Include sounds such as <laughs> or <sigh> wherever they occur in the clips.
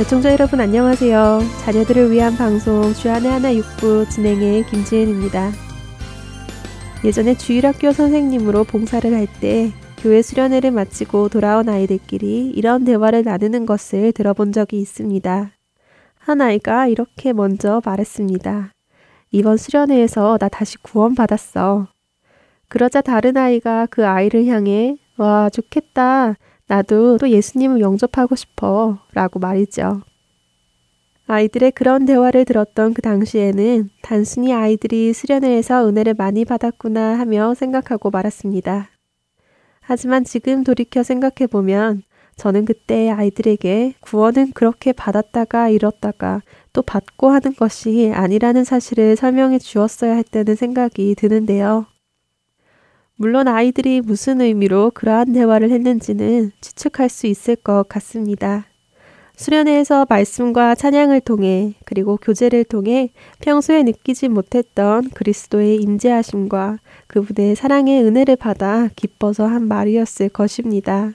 애청자 여러분 안녕하세요. 자녀들을 위한 방송 주안의 하나 육부 진행의 김지은입니다. 예전에 주일학교 선생님으로 봉사를 할 때 교회 수련회를 마치고 돌아온 아이들끼리 이런 대화를 나누는 것을 들어본 적이 있습니다. 한 아이가 이렇게 먼저 말했습니다. 이번 수련회에서 나 다시 구원받았어. 그러자 다른 아이가 그 아이를 향해 와, 좋겠다. 나도 또 예수님을 영접하고 싶어. 라고 말이죠. 아이들의 그런 대화를 들었던 그 당시에는 단순히 아이들이 수련회에서 은혜를 많이 받았구나 하며 생각하고 말았습니다. 하지만 지금 돌이켜 생각해 보면 저는 그때 아이들에게 구원은 그렇게 받았다가 잃었다가 또 받고 하는 것이 아니라는 사실을 설명해 주었어야 했다는 생각이 드는데요. 물론 아이들이 무슨 의미로 그러한 대화를 했는지는 추측할 수 있을 것 같습니다. 수련회에서 말씀과 찬양을 통해 그리고 교제를 통해 평소에 느끼지 못했던 그리스도의 임재하심과 그분의 사랑의 은혜를 받아 기뻐서 한 말이었을 것입니다.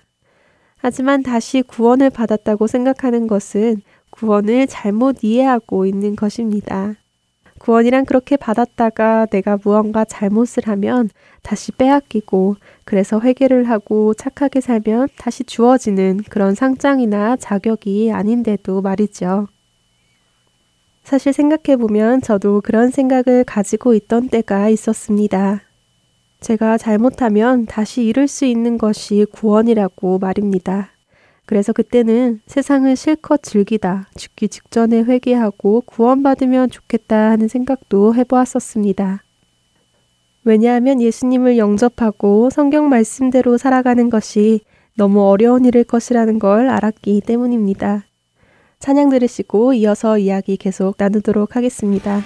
하지만 다시 구원을 받았다고 생각하는 것은 구원을 잘못 이해하고 있는 것입니다. 구원이란 그렇게 받았다가 내가 무언가 잘못을 하면 다시 빼앗기고 그래서 회개를 하고 착하게 살면 다시 주어지는 그런 상장이나 자격이 아닌데도 말이죠. 사실 생각해보면 저도 그런 생각을 가지고 있던 때가 있었습니다. 제가 잘못하면 다시 잃을 수 있는 것이 구원이라고 말입니다. 그래서 그때는 세상을 실컷 즐기다 죽기 직전에 회개하고 구원받으면 좋겠다 하는 생각도 해보았었습니다. 왜냐하면 예수님을 영접하고 성경 말씀대로 살아가는 것이 너무 어려운 일일 것이라는 걸 알았기 때문입니다. 찬양 들으시고 이어서 이야기 계속 나누도록 하겠습니다.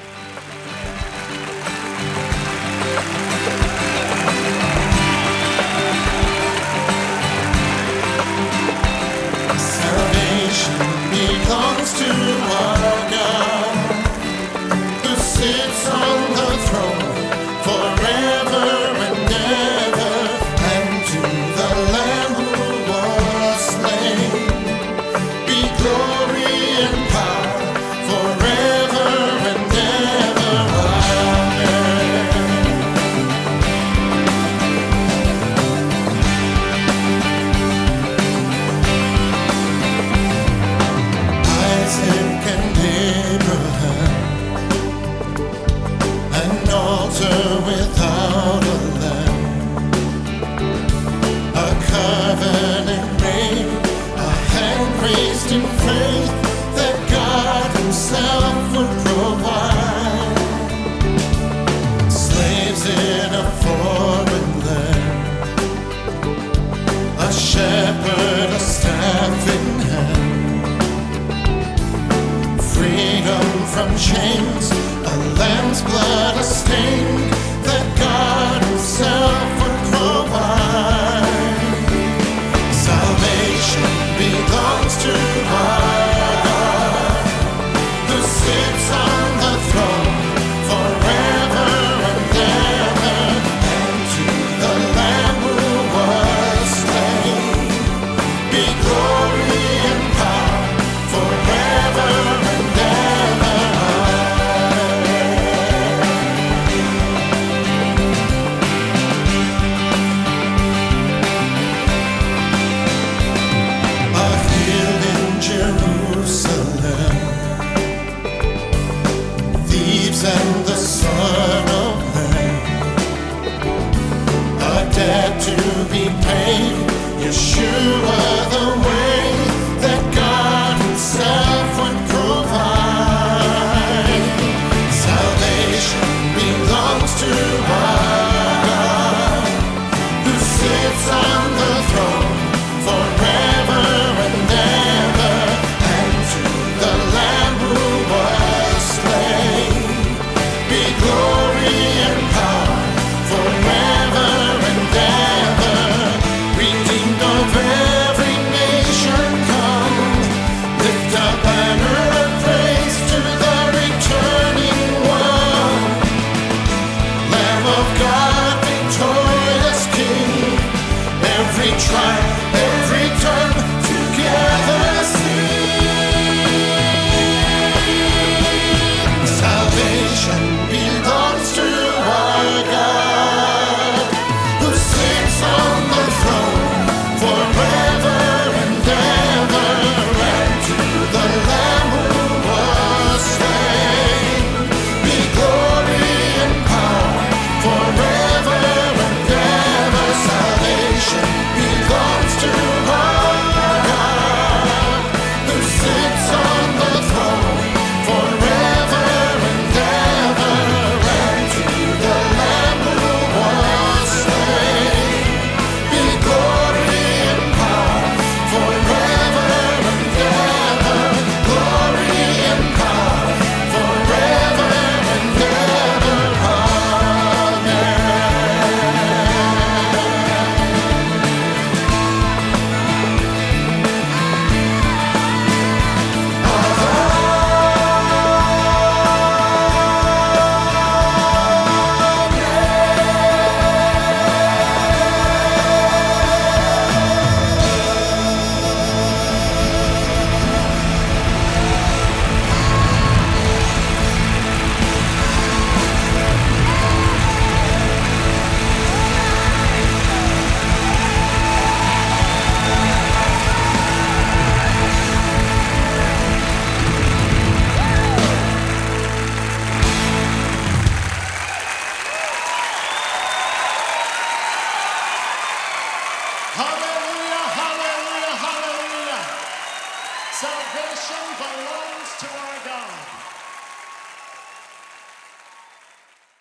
try.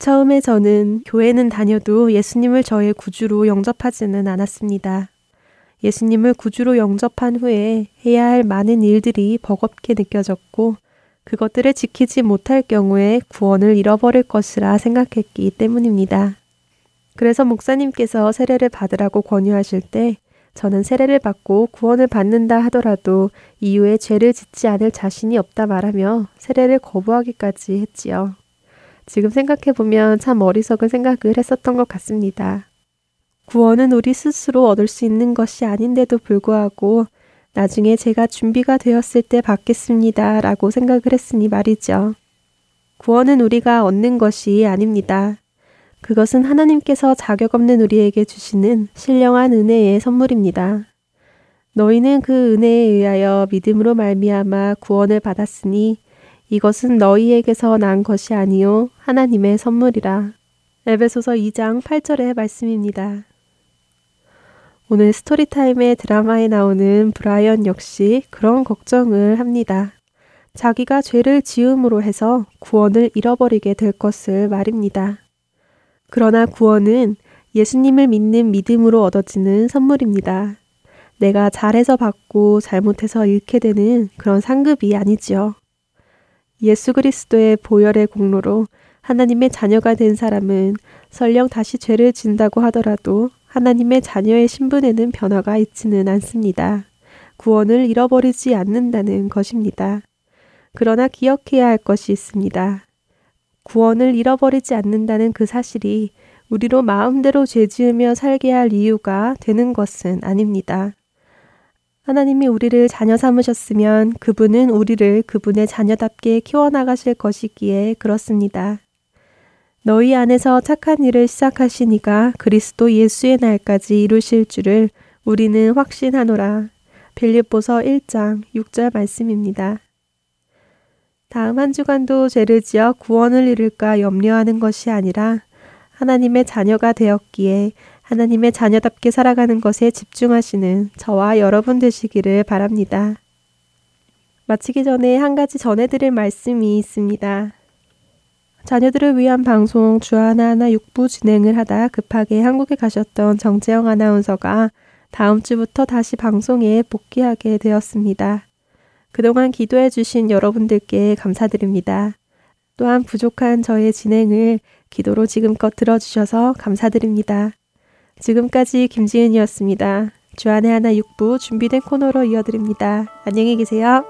처음에 저는 교회는 다녀도 예수님을 저의 구주로 영접하지는 않았습니다. 예수님을 구주로 영접한 후에 해야 할 많은 일들이 버겁게 느껴졌고 그것들을 지키지 못할 경우에 구원을 잃어버릴 것이라 생각했기 때문입니다. 그래서 목사님께서 세례를 받으라고 권유하실 때 저는 세례를 받고 구원을 받는다 하더라도 이후에 죄를 짓지 않을 자신이 없다 말하며 세례를 거부하기까지 했지요. 지금 생각해보면 참 어리석은 생각을 했었던 것 같습니다. 구원은 우리 스스로 얻을 수 있는 것이 아닌데도 불구하고 나중에 제가 준비가 되었을 때 받겠습니다. 라고 생각을 했으니 말이죠. 구원은 우리가 얻는 것이 아닙니다. 그것은 하나님께서 자격 없는 우리에게 주시는 신령한 은혜의 선물입니다. 너희는 그 은혜에 의하여 믿음으로 말미암아 구원을 받았으니 이것은 너희에게서 난 것이 아니요 하나님의 선물이라. 에베소서 2장 8절의 말씀입니다. 오늘 스토리타임의 드라마에 나오는 브라이언 역시 그런 걱정을 합니다. 자기가 죄를 지음으로 해서 구원을 잃어버리게 될 것을 말입니다. 그러나 구원은 예수님을 믿는 믿음으로 얻어지는 선물입니다. 내가 잘해서 받고 잘못해서 잃게 되는 그런 상급이 아니지요. 예수 그리스도의 보혈의 공로로 하나님의 자녀가 된 사람은 설령 다시 죄를 진다고 하더라도 하나님의 자녀의 신분에는 변화가 있지는 않습니다. 구원을 잃어버리지 않는다는 것입니다. 그러나 기억해야 할 것이 있습니다. 구원을 잃어버리지 않는다는 그 사실이 우리로 마음대로 죄 지으며 살게 할 이유가 되는 것은 아닙니다. 하나님이 우리를 자녀 삼으셨으면 그분은 우리를 그분의 자녀답게 키워나가실 것이기에 그렇습니다. 너희 안에서 착한 일을 시작하시니가 그리스도 예수의 날까지 이루실 줄을 우리는 확신하노라. 빌립보서 1장 6절 말씀입니다. 다음 한 주간도 죄를 지어 구원을 이룰까 염려하는 것이 아니라 하나님의 자녀가 되었기에 하나님의 자녀답게 살아가는 것에 집중하시는 저와 여러분 되시기를 바랍니다. 마치기 전에 한 가지 전해드릴 말씀이 있습니다. 자녀들을 위한 방송 주하나하나 6부 진행을 하다 급하게 한국에 가셨던 정재영 아나운서가 다음 주부터 다시 방송에 복귀하게 되었습니다. 그동안 기도해 주신 여러분들께 감사드립니다. 또한 부족한 저의 진행을 기도로 지금껏 들어주셔서 감사드립니다. 지금까지 김지은이었습니다. 주안의 하나 6부 준비된 코너로 이어드립니다. 안녕히 계세요.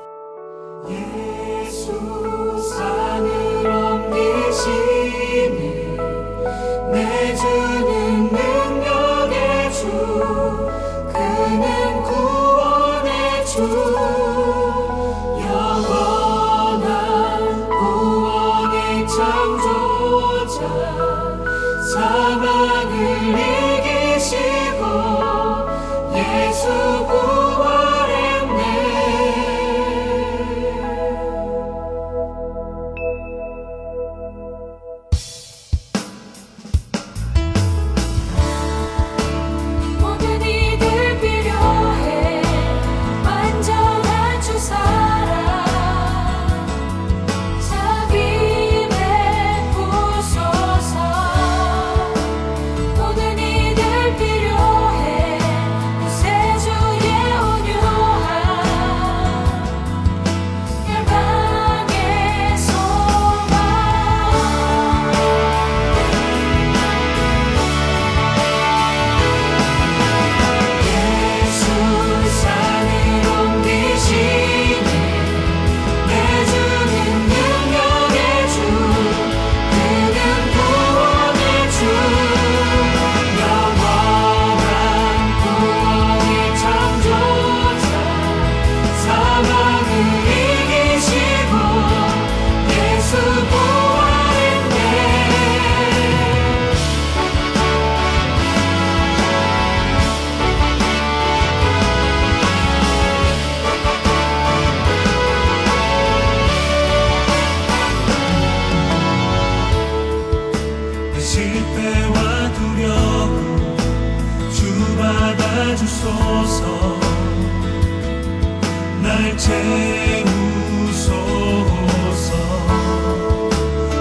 날 채우소서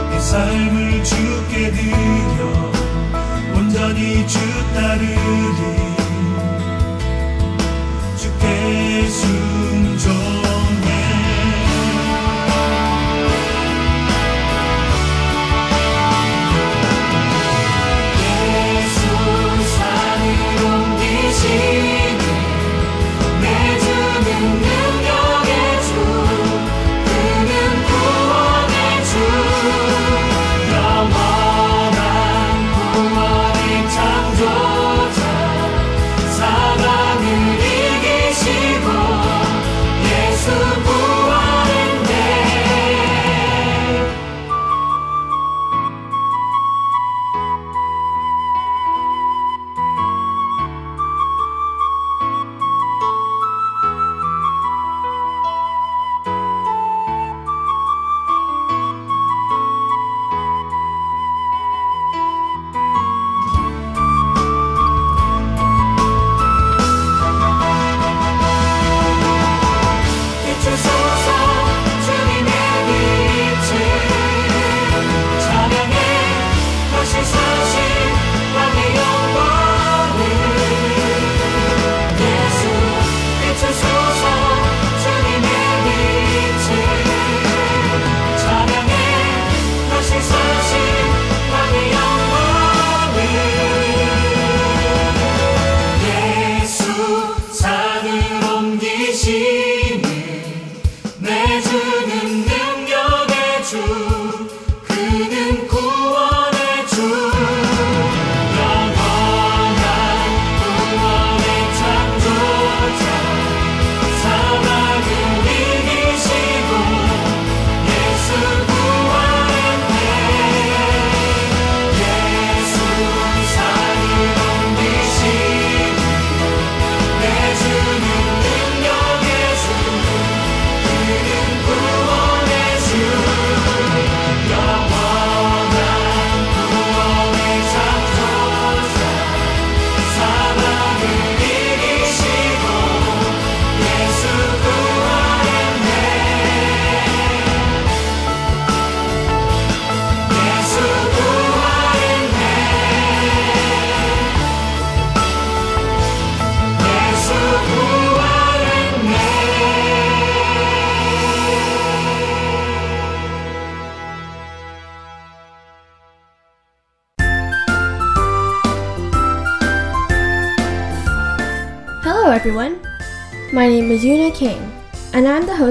내 삶.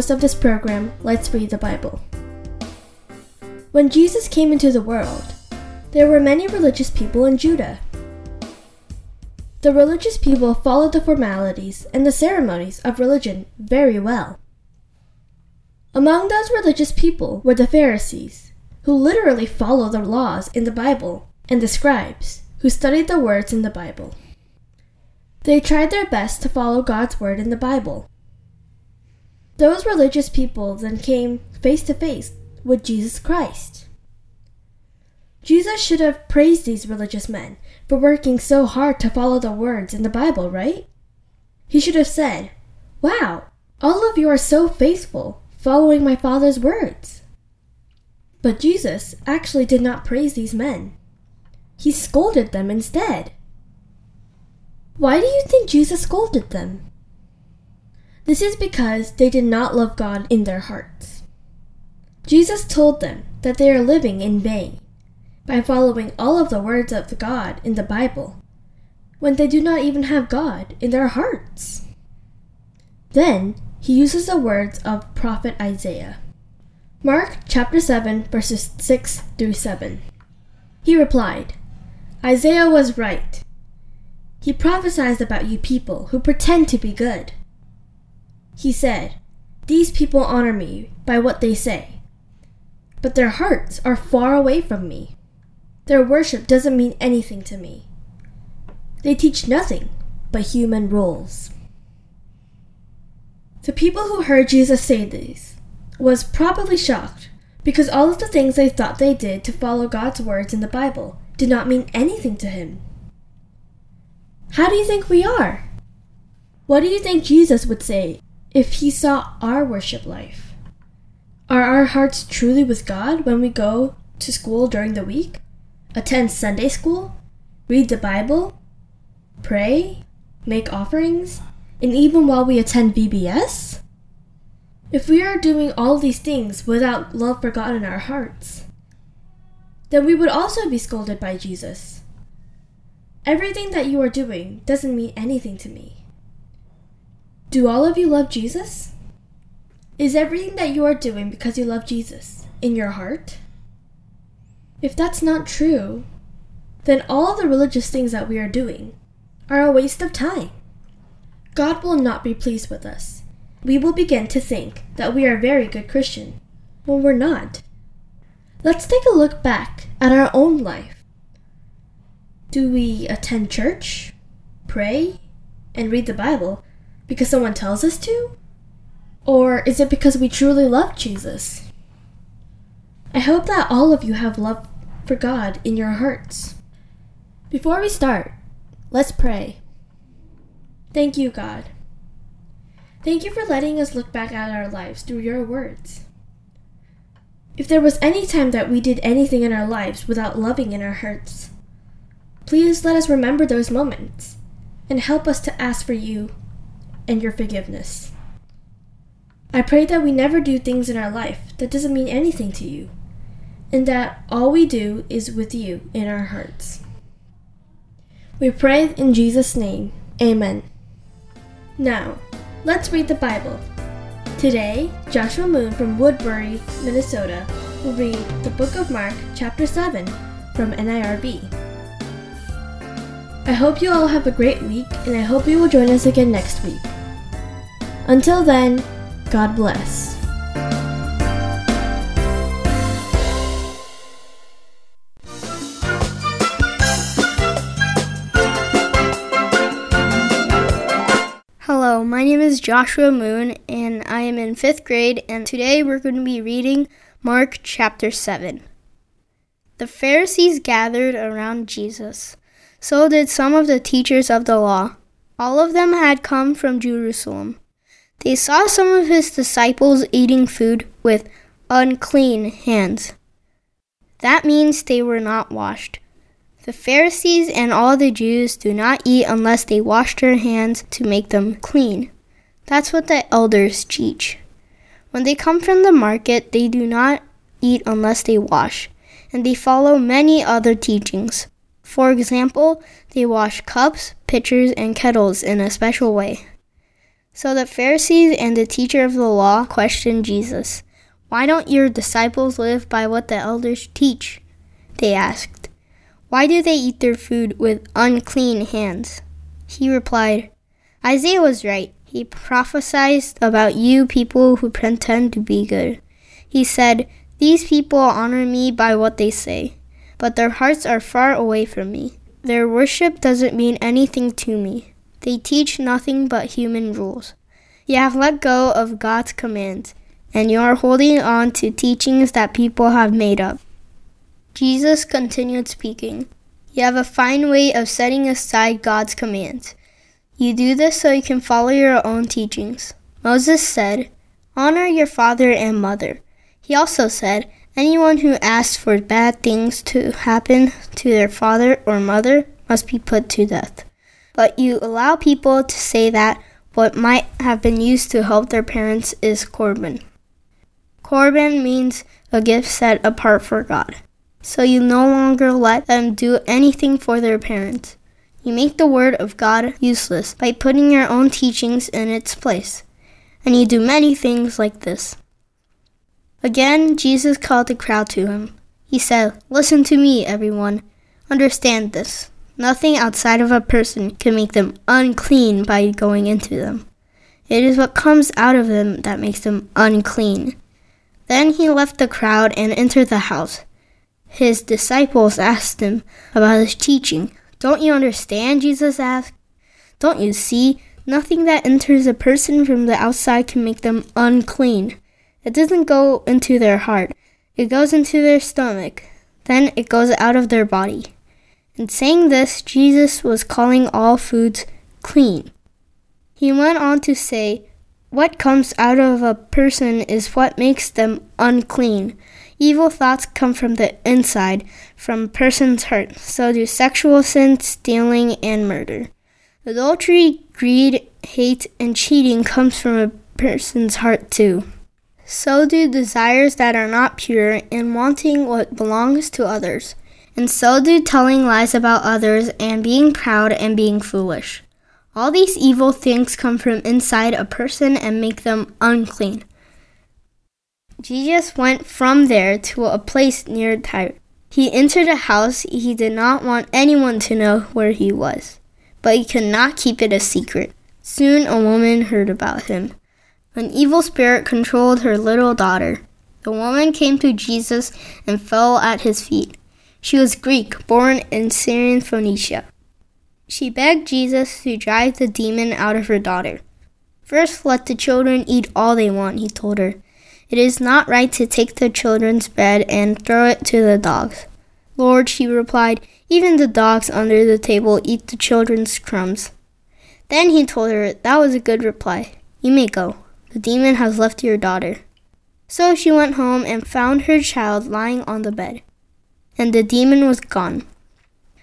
Host of this program, Let's Read the Bible. When Jesus came into the world, there were many religious people in Judah. The religious people followed the formalities and the ceremonies of religion very well. Among those religious people were the Pharisees, who literally followed the laws in the Bible, and the scribes, who studied the words in the Bible. They tried their best to follow God's word in the Bible. Those religious people then came face to face with Jesus Christ. Jesus should have praised these religious men for working so hard to follow the words in the Bible, right? He should have said, Wow, all of you are so faithful, following my Father's words. But Jesus actually did not praise these men. He scolded them instead. Why do you think Jesus scolded them? This is because they did not love God in their hearts. Jesus told them that they are living in vain by following all of the words of God in the Bible when they do not even have God in their hearts. Then he uses the words of prophet Isaiah. Mark chapter 7 verses 6 through 7. He replied, Isaiah was right. He prophesied about you people who pretend to be good. He said, These people honor me by what they say, but their hearts are far away from me. Their worship doesn't mean anything to me. They teach nothing but human rules. The people who heard Jesus say these was probably shocked because all of the things they thought they did to follow God's words in the Bible did not mean anything to him. How do you think we are? What do you think Jesus would say if he saw our worship life? Are our hearts truly with God when we go to school during the week? attend Sunday school, read the Bible, pray, make offerings, and even while we attend VBS? If we are doing all these things without love for God in our hearts, then we would also be scolded by Jesus. Everything that you are doing doesn't mean anything to me. Do all of you love Jesus? Is everything that you are doing because you love Jesus in your heart? If that's not true, then all the religious things that we are doing are a waste of time. God will not be pleased with us. We will begin to think that we are a very good Christian when we're not. Let's take a look back at our own life. Do we attend church, pray, and read the Bible because someone tells us to? Or is it because we truly love Jesus? I hope that all of you have love for God in your hearts. Before we start, let's pray. Thank you, God. Thank you for letting us look back at our lives through your words. If there was any time that we did anything in our lives without loving in our hearts, please let us remember those moments and help us to ask for you and your forgiveness. I pray that we never do things in our life that doesn't mean anything to you and that all we do is with you in our hearts. We pray in Jesus' name. Amen. Now, let's read the Bible. Today, Joshua Moon from Woodbury, Minnesota, will read the book of Mark, chapter 7, from NIrV. I hope you all have a great week, and I hope you will join us again next week. Until then, God bless. Hello, my name is Joshua Moon, and I am in fifth grade, and today we're going to be reading Mark chapter 7. The Pharisees gathered around Jesus. So did some of the teachers of the law. All of them had come from Jerusalem. They saw some of his disciples eating food with unclean hands. That means they were not washed. The Pharisees and all the Jews do not eat unless they wash their hands to make them clean. That's what the elders teach. When they come from the market, they do not eat unless they wash, and they follow many other teachings. For example, they wash cups, pitchers, and kettles in a special way. So the Pharisees and the teacher of the law questioned Jesus. Why don't your disciples live by what the elders teach? They asked. Why do they eat their food with unclean hands? He replied, Isaiah was right. He prophesied about you people who pretend to be good. He said, These people honor me by what they say but their hearts are far away from me. Their worship doesn't mean anything to me. They teach nothing but human rules. You have let go of God's commands, and you are holding on to teachings that people have made up. Jesus continued speaking. You have a fine way of setting aside God's commands. You do this so you can follow your own teachings. Moses said, Honor your father and mother. He also said, Anyone who asks for bad things to happen to their father or mother must be put to death. But you allow people to say that what might have been used to help their parents is korban. Korban means a gift set apart for God. So you no longer let them do anything for their parents. You make the word of God useless by putting your own teachings in its place. And you do many things like this. Again, Jesus called the crowd to him. He said, Listen to me, everyone. Understand this. Nothing outside of a person can make them unclean by going into them. It is what comes out of them that makes them unclean. Then he left the crowd and entered the house. His disciples asked him about his teaching. Don't you understand? Jesus asked. Don't you see? Nothing that enters a person from the outside can make them unclean. It doesn't go into their heart, it goes into their stomach. Then it goes out of their body. In saying this, Jesus was calling all foods clean. He went on to say, What comes out of a person is what makes them unclean. Evil thoughts come from the inside, from a person's heart. So do sexual sin, stealing, and murder. Adultery, greed, hate, and cheating comes from a person's heart too. So do desires that are not pure and wanting what belongs to others. And so do telling lies about others and being proud and being foolish. All these evil things come from inside a person and make them unclean. Jesus went from there to a place near Tyre. He entered a house. He did not want anyone to know where he was, but he could not keep it a secret. Soon a woman heard about him. An evil spirit controlled her little daughter. The woman came to Jesus and fell at his feet. She was Greek, born in Syrian Phoenicia. She begged Jesus to drive the demon out of her daughter. First, let the children eat all they want, he told her. It is not right to take the children's bread and throw it to the dogs. Lord, she replied, even the dogs under the table eat the children's crumbs. Then he told her, That was a good reply. You may go. The demon has left your daughter. So she went home and found her child lying on the bed, and the demon was gone.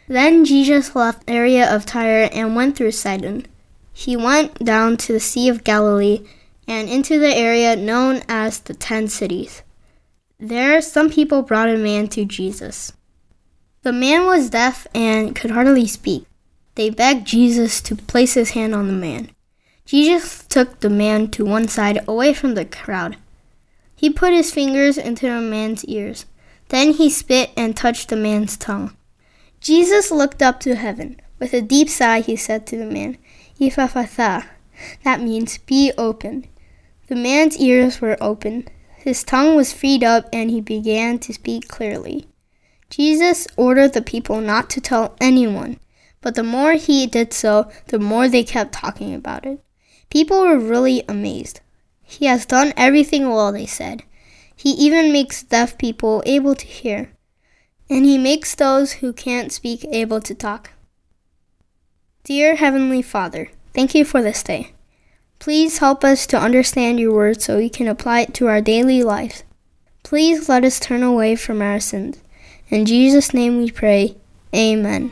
Then Jesus left the area of Tyre and went through Sidon. He went down to the Sea of Galilee and into the area known as the Ten Cities. There, some people brought a man to Jesus. The man was deaf and could hardly speak. They begged Jesus to place his hand on the man. Jesus took the man to one side away from the crowd. He put his fingers into the man's ears. Then he spit and touched the man's tongue. Jesus looked up to heaven. With a deep sigh, he said to the man, Ephphatha. That means, be open. The man's ears were open. His tongue was freed up, and he began to speak clearly. Jesus ordered the people not to tell anyone, but the more he did so, the more they kept talking about it. People were really amazed. He has done everything well, they said. He even makes deaf people able to hear, and he makes those who can't speak able to talk. Dear Heavenly Father, thank you for this day. Please help us to understand your word so we can apply it to our daily lives. Please let us turn away from our sins. In Jesus' name we pray. Amen.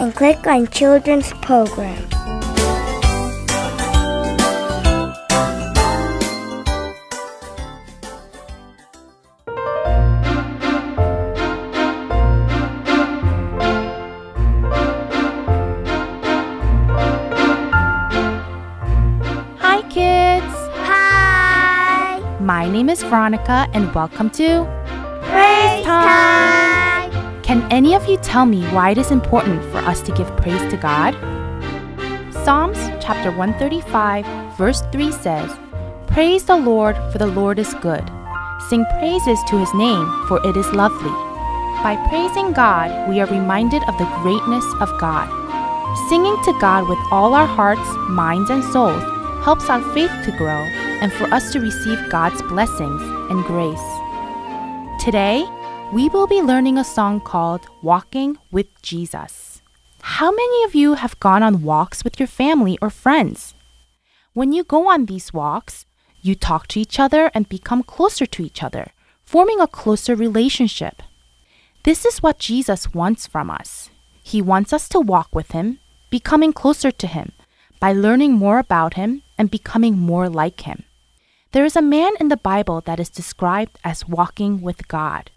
and click on Children's Program. Hi, kids! Hi! My name is Veronica, and welcome to Praise time! Can any of you tell me why it is important for us to give praise to God? Psalms chapter 135, verse 3 says, Praise the Lord, for the Lord is good. Sing praises to his name, for it is lovely. By praising God, we are reminded of the greatness of God. Singing to God with all our hearts, minds, and souls helps our faith to grow and for us to receive God's blessings and grace. Today, we will be learning a song called Walking with Jesus. How many of you have gone on walks with your family or friends? When you go on these walks, you talk to each other and become closer to each other, forming a closer relationship. This is what Jesus wants from us. He wants us to walk with Him, becoming closer to Him by learning more about Him and becoming more like Him. There is a man in the Bible that is described as walking with God.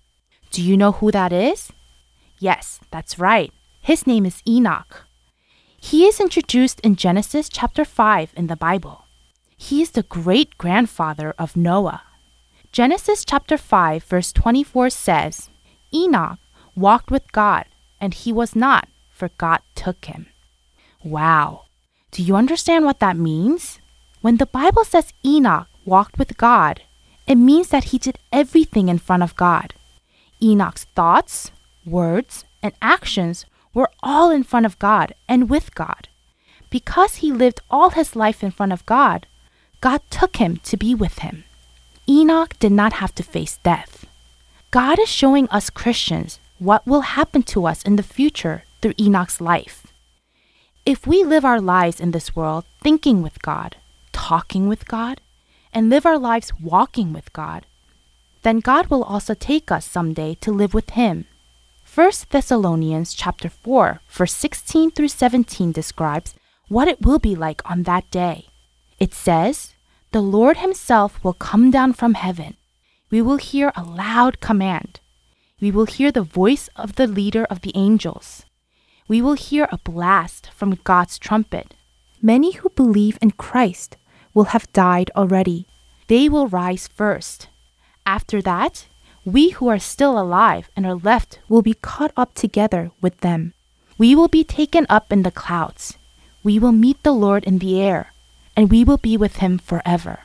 Do you know who that is? Yes, that's right. His name is Enoch. He is introduced in Genesis chapter 5 in the Bible. He is the great grandfather of Noah. Genesis chapter 5 verse 24 says, Enoch walked with God, and he was not, for God took him. Wow. Do you understand what that means? When the Bible says Enoch walked with God, it means that he did everything in front of God. Enoch's thoughts, words, and actions were all in front of God and with God. Because he lived all his life in front of God, God took him to be with him. Enoch did not have to face death. God is showing us Christians what will happen to us in the future through Enoch's life. If we live our lives in this world thinking with God, talking with God, and live our lives walking with God, then God will also take us someday to live with him. 1 Thessalonians chapter 4 verse 16 through 17 describes what it will be like on that day. It says, "The Lord himself will come down from heaven. We will hear a loud command. We will hear the voice of the leader of the angels. We will hear a blast from God's trumpet. Many who believe in Christ will have died already. They will rise first. After that, we who are still alive and are left will be caught up together with them. We will be taken up in the clouds. We will meet the Lord in the air, and we will be with him forever.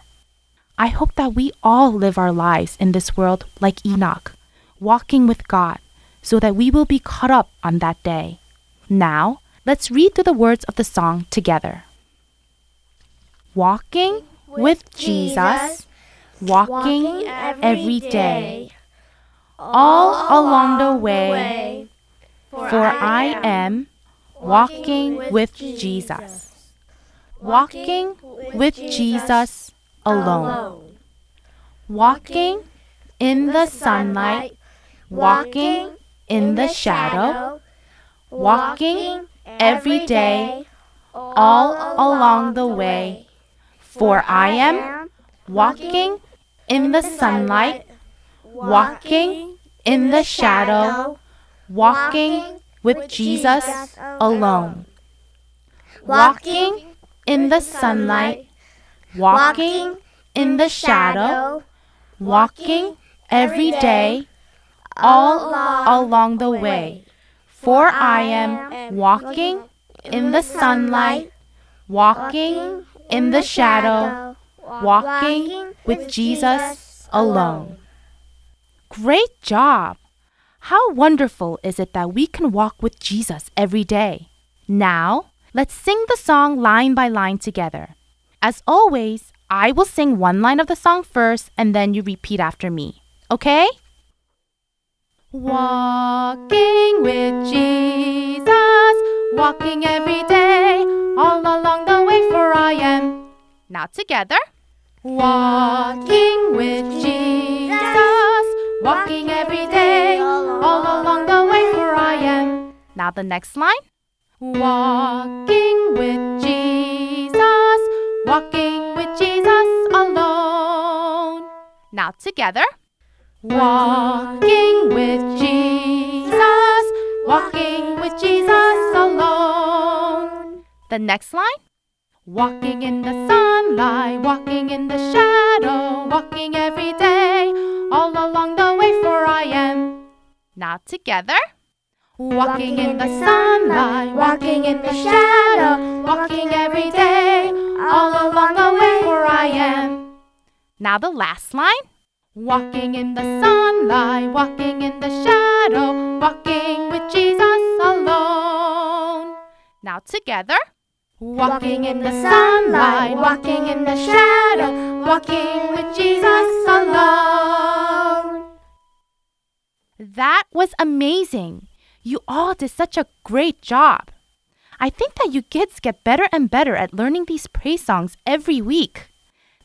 I hope that we all live our lives in this world like Enoch, walking with God, so that we will be caught up on that day. Now, let's read through the words of the song together. Walking with Jesus, walking every day, all along the way, for I am walking with Jesus, walking with Jesus alone, walking in the sunlight, walking in the shadow, walking every day, all along the way. For I am walking in the sunlight, walking in the shadow, walking with Jesus alone. Walking in the sunlight, walking in the shadow, walking every day, all along the way. For I am walking in the sunlight, walking in the shadow, walking with Jesus alone. Great job! How wonderful is it that we can walk with Jesus every day? Now, Let's sing the song line by line together. As always, I will sing one line of the song first and then you repeat after me. Okay? Walking with Jesus, walking every day, all along the way, for I am. Now together. Walking with Jesus, walking every day, all along the way, for I am. Now the next line. Walking with Jesus, walking with Jesus alone. Now together. Walking with Jesus, walking with Jesus alone. The next line. Walking in the sunlight, walking in the shadow, walking every day, all along the way, for I am. Now together. Walking in the sunlight, walking in the shadow, walking every day, all along the way, for I am. Now the last line. Walking in the sunlight, walking in the shadow, walking with Jesus alone. Now together. Walking in the sunlight, walking in the shadow, walking with Jesus alone. That was amazing. You all did such a great job. I think that you kids get better and better at learning these praise songs every week.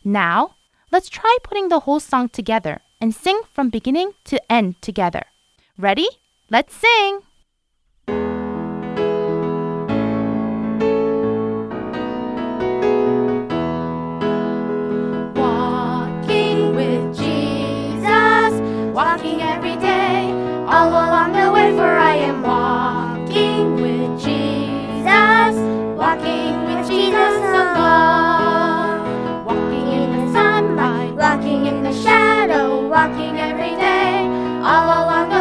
Now, let's try putting the whole song together and sing from beginning to end together. Ready? Let's sing! Shadow, walking every day, all along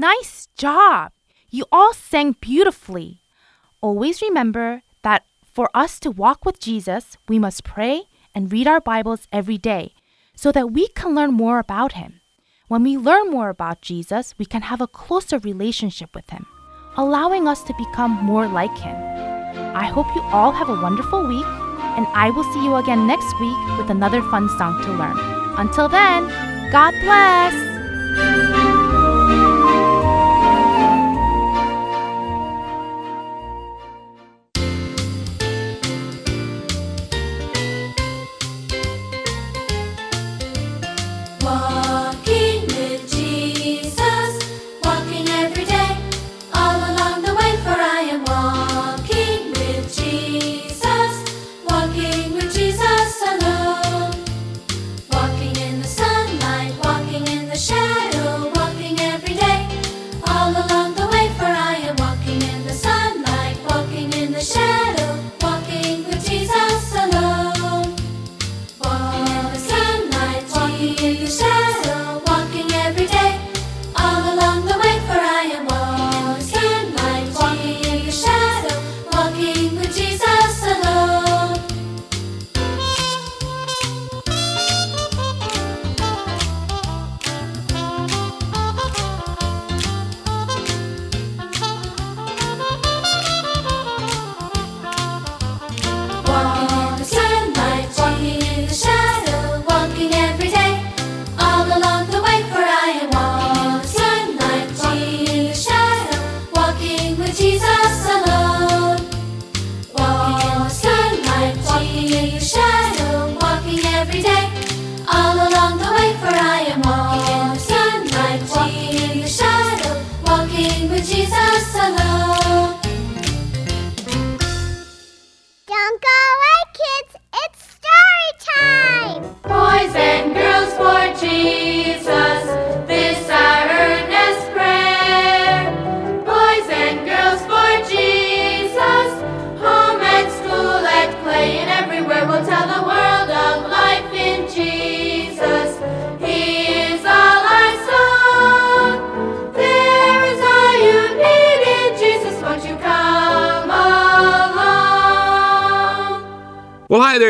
Nice job! You all sang beautifully. Always remember that for us to walk with Jesus, we must pray and read our Bibles every day so that we can learn more about Him. When we learn more about Jesus, we can have a closer relationship with Him, allowing us to become more like Him. I hope you all have a wonderful week, and I will see you again next week with another fun song to learn. Until then, God bless!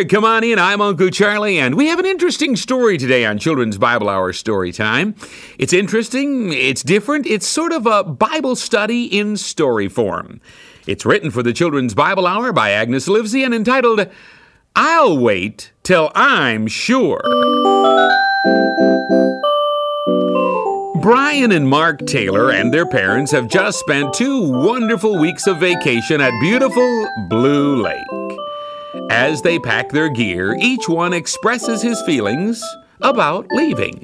There, come on in. I'm Uncle Charlie, and we have an interesting story today on Children's Bible Hour Story Time. It's interesting, it's different, it's sort of a Bible study in story form. It's written for the Children's Bible Hour by Agnes Livesey and entitled, I'll Wait Till I'm Sure. Brian and Mark Taylor and their parents have just spent two wonderful weeks of vacation at beautiful Blue Lake. As they pack their gear, each one expresses his feelings about leaving.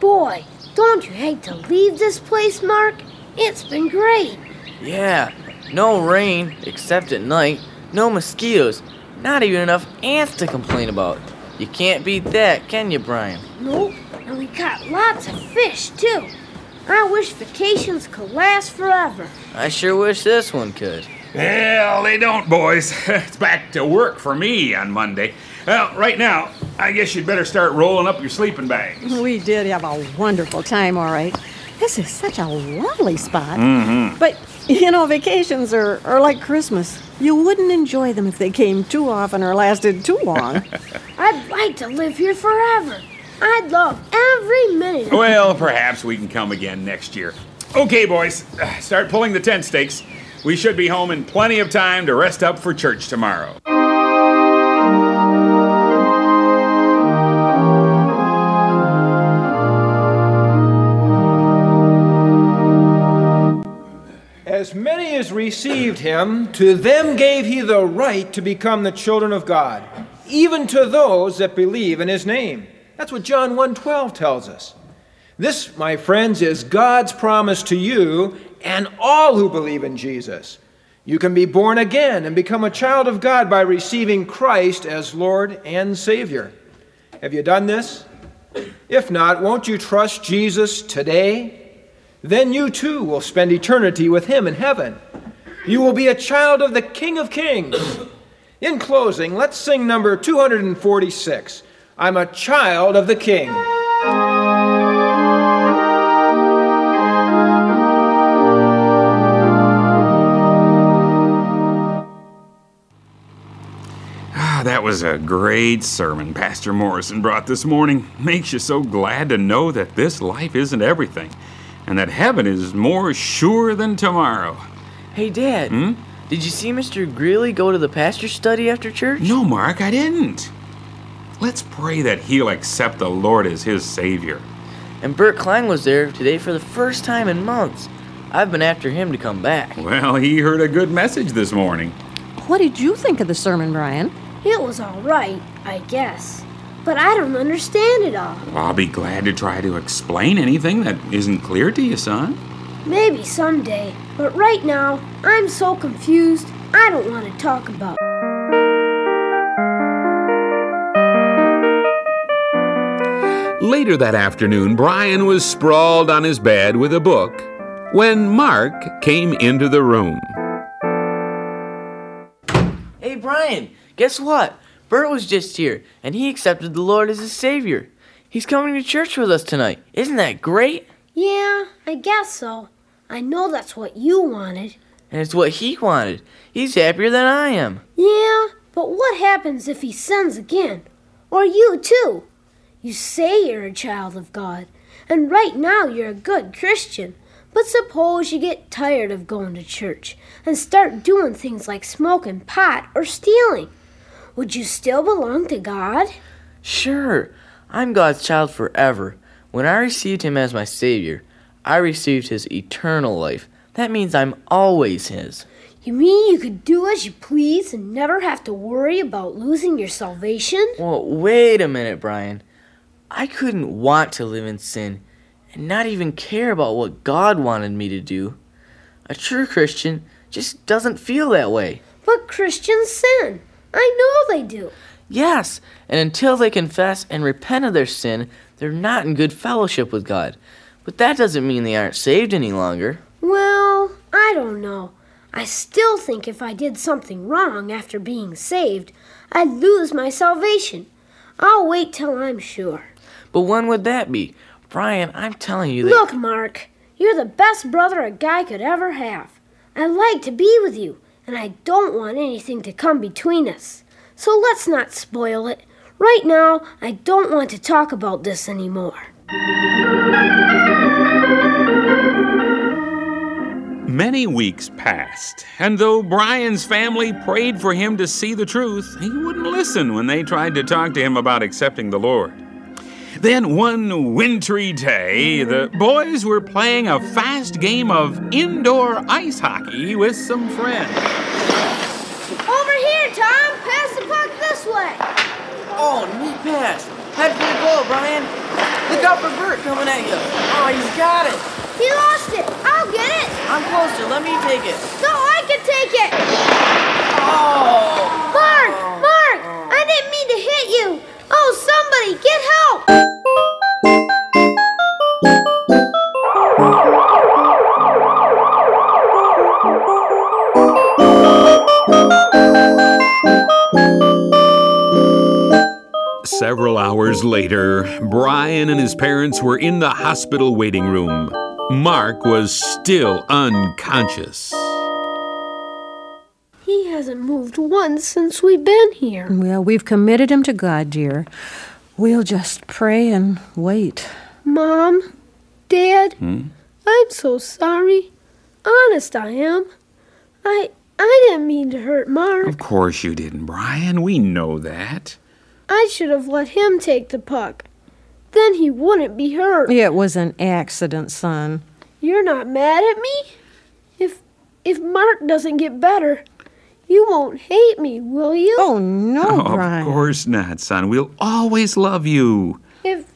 Boy, don't you hate to leave this place, Mark? It's been great. Yeah, no rain, except at night, no mosquitoes, not even enough ants to complain about. You can't beat that, can you, Brian? Nope, and we caught lots of fish, too. I wish vacations could last forever. I sure wish this one could. Well, they don't, boys. <laughs> It's back to work for me on Monday. Well, right now, I guess you'd better start rolling up your sleeping bags. We did have a wonderful time, all right. This is such a lovely spot. Mm-hmm. But, you know, vacations are, are like Christmas. You wouldn't enjoy them if they came too often or lasted too long. <laughs> I'd like to live here forever. I'd love every minute. of it. Well, perhaps we can come again next year. Okay, boys, uh, start pulling the tent stakes. We should be home in plenty of time to rest up for church tomorrow. As many as received him, to them gave he the right to become the children of God, even to those that believe in his name. That's what John 1:12 tells us. This, my friends, is God's promise to you and all who believe in Jesus. You can be born again and become a child of God by receiving Christ as Lord and Savior. Have you done this? If not, won't you trust Jesus today? Then you too will spend eternity with Him in heaven. You will be a child of the King of Kings. In closing, let's sing number 246 I'm a child of the King. That was a great sermon Pastor Morrison brought this morning. Makes you so glad to know that this life isn't everything and that heaven is more sure than tomorrow. Hey, Dad. Hmm? Did you see Mr. Greeley go to the pastor's study after church? No, Mark, I didn't. Let's pray that he'll accept the Lord as his Savior. And Bert Klein was there today for the first time in months. I've been after him to come back. Well, he heard a good message this morning. what did you think of the sermon, Brian? It was all right, I guess. But I don't understand it all. I'll be glad to try to explain anything that isn't clear to you, son. Maybe someday. But right now, I'm so confused, I don't want to talk about it. Later that afternoon, Brian was sprawled on his bed with a book when Mark came into the room. Hey, Brian, guess what? Bert was just here, and he accepted the Lord as his Savior. He's coming to church with us tonight. Isn't that great? Yeah, I guess so. I know that's what you wanted. And it's what he wanted. He's happier than I am. Yeah, but what happens if he sins again? Or you too? You say you're a child of God, and right now you're a good Christian. But suppose you get tired of going to church and start doing things like smoking pot or stealing. Would you still belong to God? Sure, I'm God's child forever. When I received him as my Savior, I received his eternal life. That means I'm always his. You mean you could do as you please and never have to worry about losing your salvation? Well, wait a minute, Brian. I couldn't want to live in sin and not even care about what God wanted me to do. A true Christian just doesn't feel that way. But Christians sin. I know they do. Yes, and until they confess and repent of their sin, they're not in good fellowship with God. But that doesn't mean they aren't saved any longer. Well, I don't know. I still think if I did something wrong after being saved, I'd lose my salvation. I'll wait till I'm sure. But when would that be? Brian, I'm telling you that. Look, Mark, you're the best brother a guy could ever have. I like to be with you, and I don't want anything to come between us. So let's not spoil it. Right now, I don't want to talk about this anymore. Many weeks passed, and though Brian's family prayed for him to see the truth, he wouldn't listen when they tried to talk to him about accepting the Lord. Then one wintry day, the boys were playing a fast game of indoor ice hockey with some friends. Over here, Tom! Pass the puck this way! Oh, neat pass. Head for the goal, Brian. Look out for Bert coming at you. Oh, he's got it. He lost it! I'll get it! I'm closer. Let me take it. No, I can take it! Oh! Mark! Mark! I didn't mean to hit you! Somebody, get help! Several hours later, Brian and his parents were in the hospital waiting room. Mark was still unconscious. He hasn't moved once since we've been here. Well, we've committed him to God, dear. We'll just pray and wait. Mom, Dad, hmm? I'm so sorry. Honest, I am. I I didn't mean to hurt Mark. Of course you didn't, Brian. We know that. I should have let him take the puck. Then he wouldn't be hurt. It was an accident, son. You're not mad at me? If if Mark doesn't get better, you won't hate me, will you? Oh, no, Oh, Brian. of course not, son. We'll always love you. If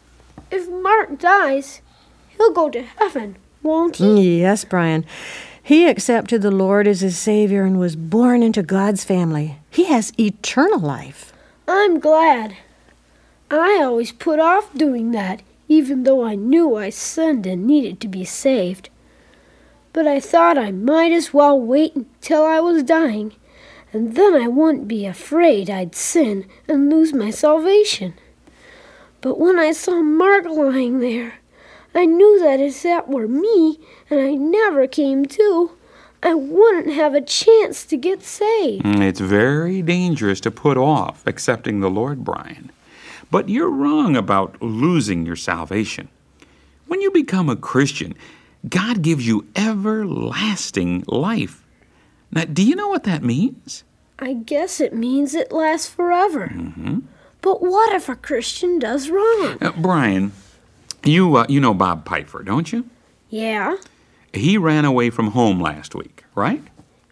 if Mark dies, he'll go to heaven, won't he? Mm, yes, Brian. He accepted the Lord as his Savior and was born into God's family. He has eternal life. I'm glad. I always put off doing that, even though I knew I sinned and needed to be saved. But I thought I might as well wait until I was dying, and then I wouldn't be afraid I'd sin and lose my salvation. But when I saw Mark lying there, I knew that if that were me and I never came to, I wouldn't have a chance to get saved. Mm, It's very dangerous to put off accepting the Lord, Brian. But you're wrong about losing your salvation. When you become a Christian, God gives you everlasting life. Now, do you know what that means? I guess it means it lasts forever. But what if a Christian does wrong? Uh, Brian, you uh, you know Bob Piper, don't you? Yeah, He ran away from home last week, right?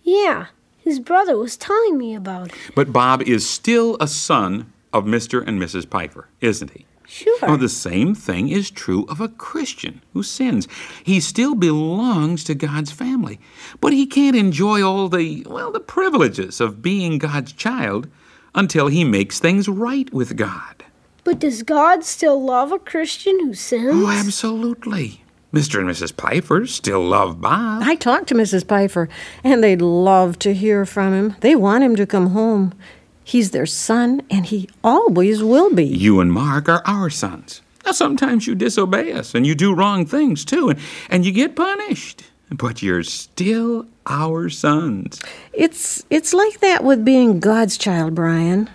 yeah. His brother was telling me about it. But Bob is still a son of Mr. and Mrs. Piper, isn't he? Sure. The same thing is true of a Christian who sins. He still belongs to God's family, but he can't enjoy all the, well, the privileges of being God's child until he makes things right with God. But does God still love a Christian who sins? Oh, absolutely. Mr. and Mrs. Piper still love Bob. I talked to Mrs. Piper, and they'd love to hear from him. They want him to come home. He's their son, and he always will be. You and Mark are our sons. Now, sometimes you disobey us and you do wrong things too, and, and you get punished. But you're still our sons. It's it's like that with being God's child, Brian.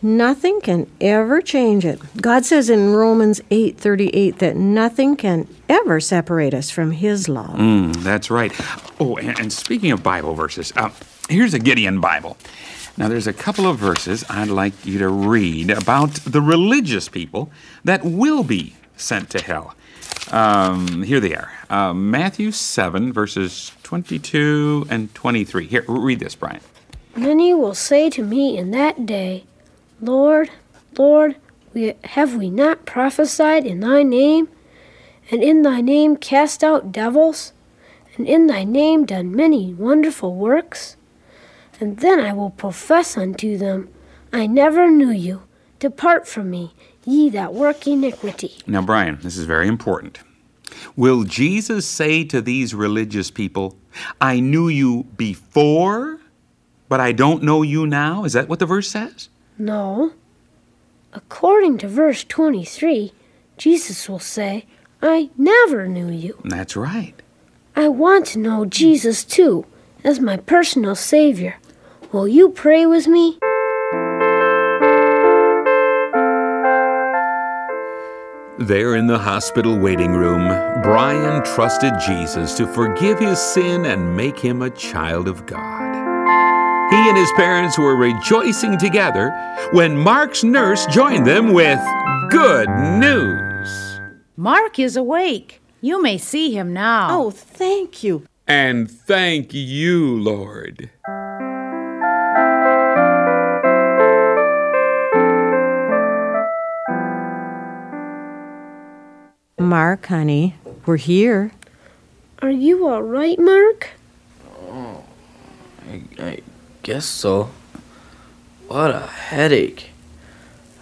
Nothing can ever change it. God says in Romans 8:38 that nothing can ever separate us from his love. Mm, that's right. Oh, and, and speaking of Bible verses, uh, here's a Gideon Bible. Now, there's a couple of verses I'd like you to read about the religious people that will be sent to hell. Um, here they are uh, Matthew 7, verses 22 and 23. Here, read this, Brian. Many will say to me in that day, Lord, Lord, we, have we not prophesied in thy name, and in thy name cast out devils, and in thy name done many wonderful works? And then I will profess unto them, I never knew you. Depart from me, ye that work iniquity. Now, Brian, this is very important. Will Jesus say to these religious people, I knew you before, but I don't know you now? Is that what the verse says? No. According to verse 23, Jesus will say, I never knew you. That's right. I want to know Jesus too, as my personal Savior. Will you pray with me? There in the hospital waiting room, Brian trusted Jesus to forgive his sin and make him a child of God. He and his parents were rejoicing together when Mark's nurse joined them with good news. Mark is awake. You may see him now. Oh, thank you. And thank you, Lord. Mark, honey, we're here. Are you all right, Mark? Oh, I, I guess so. What a headache.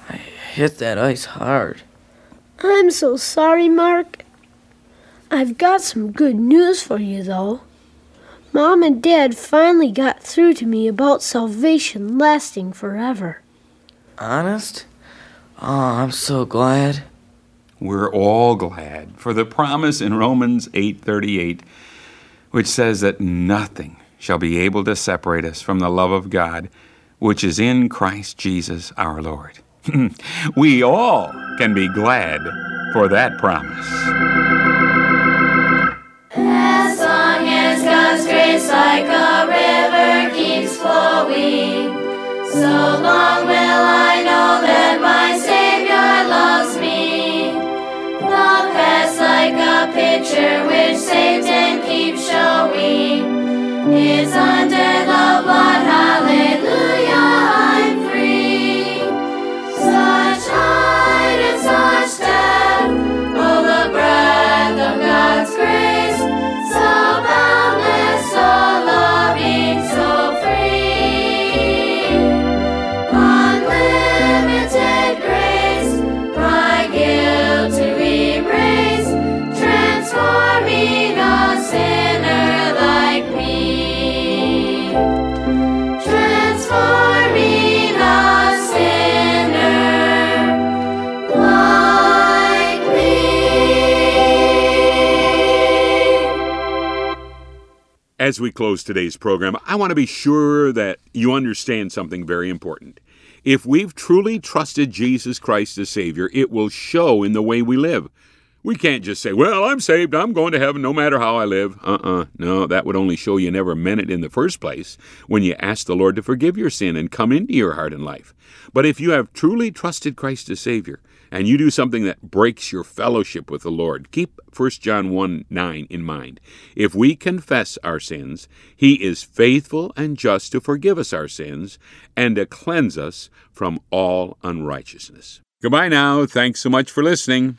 I hit that ice hard. I'm so sorry, Mark. I've got some good news for you, though. Mom and Dad finally got through to me about salvation lasting forever. Honest? Oh, I'm so glad. We're all glad for the promise in Romans 8:38 which says that nothing shall be able to separate us from the love of God which is in Christ Jesus our Lord. <laughs> we all can be glad for that promise. As long as God's grace like a river keeps flowing, so long will I know that my Savior picture which saves and keeps showing is under the blood. Hallelujah, As we close today's program, I want to be sure that you understand something very important. If we've truly trusted Jesus Christ as Savior, it will show in the way we live. We can't just say, Well, I'm saved, I'm going to heaven no matter how I live. Uh uh No, that would only show you never meant it in the first place when you asked the Lord to forgive your sin and come into your heart and life. But if you have truly trusted Christ as Savior, and you do something that breaks your fellowship with the Lord, keep 1 John 1 9 in mind. If we confess our sins, He is faithful and just to forgive us our sins and to cleanse us from all unrighteousness. Goodbye now. Thanks so much for listening.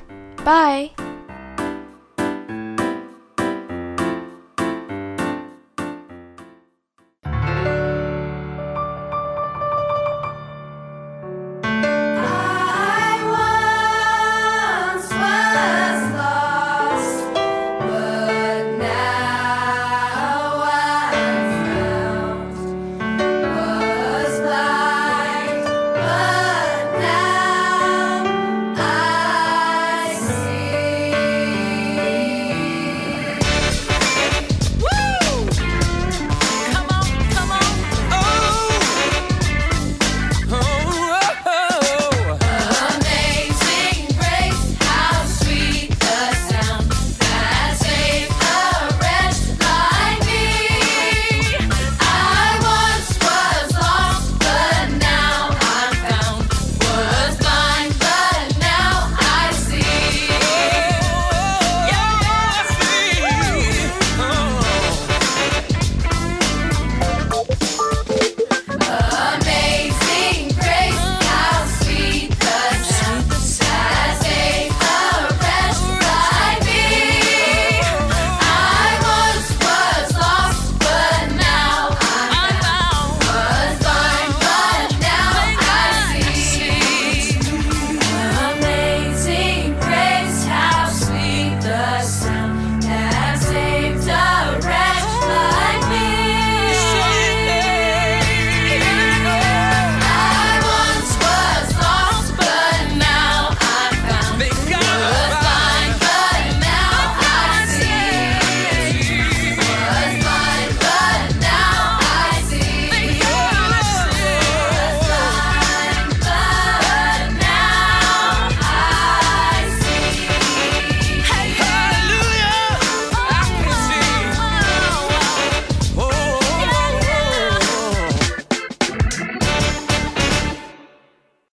Bye.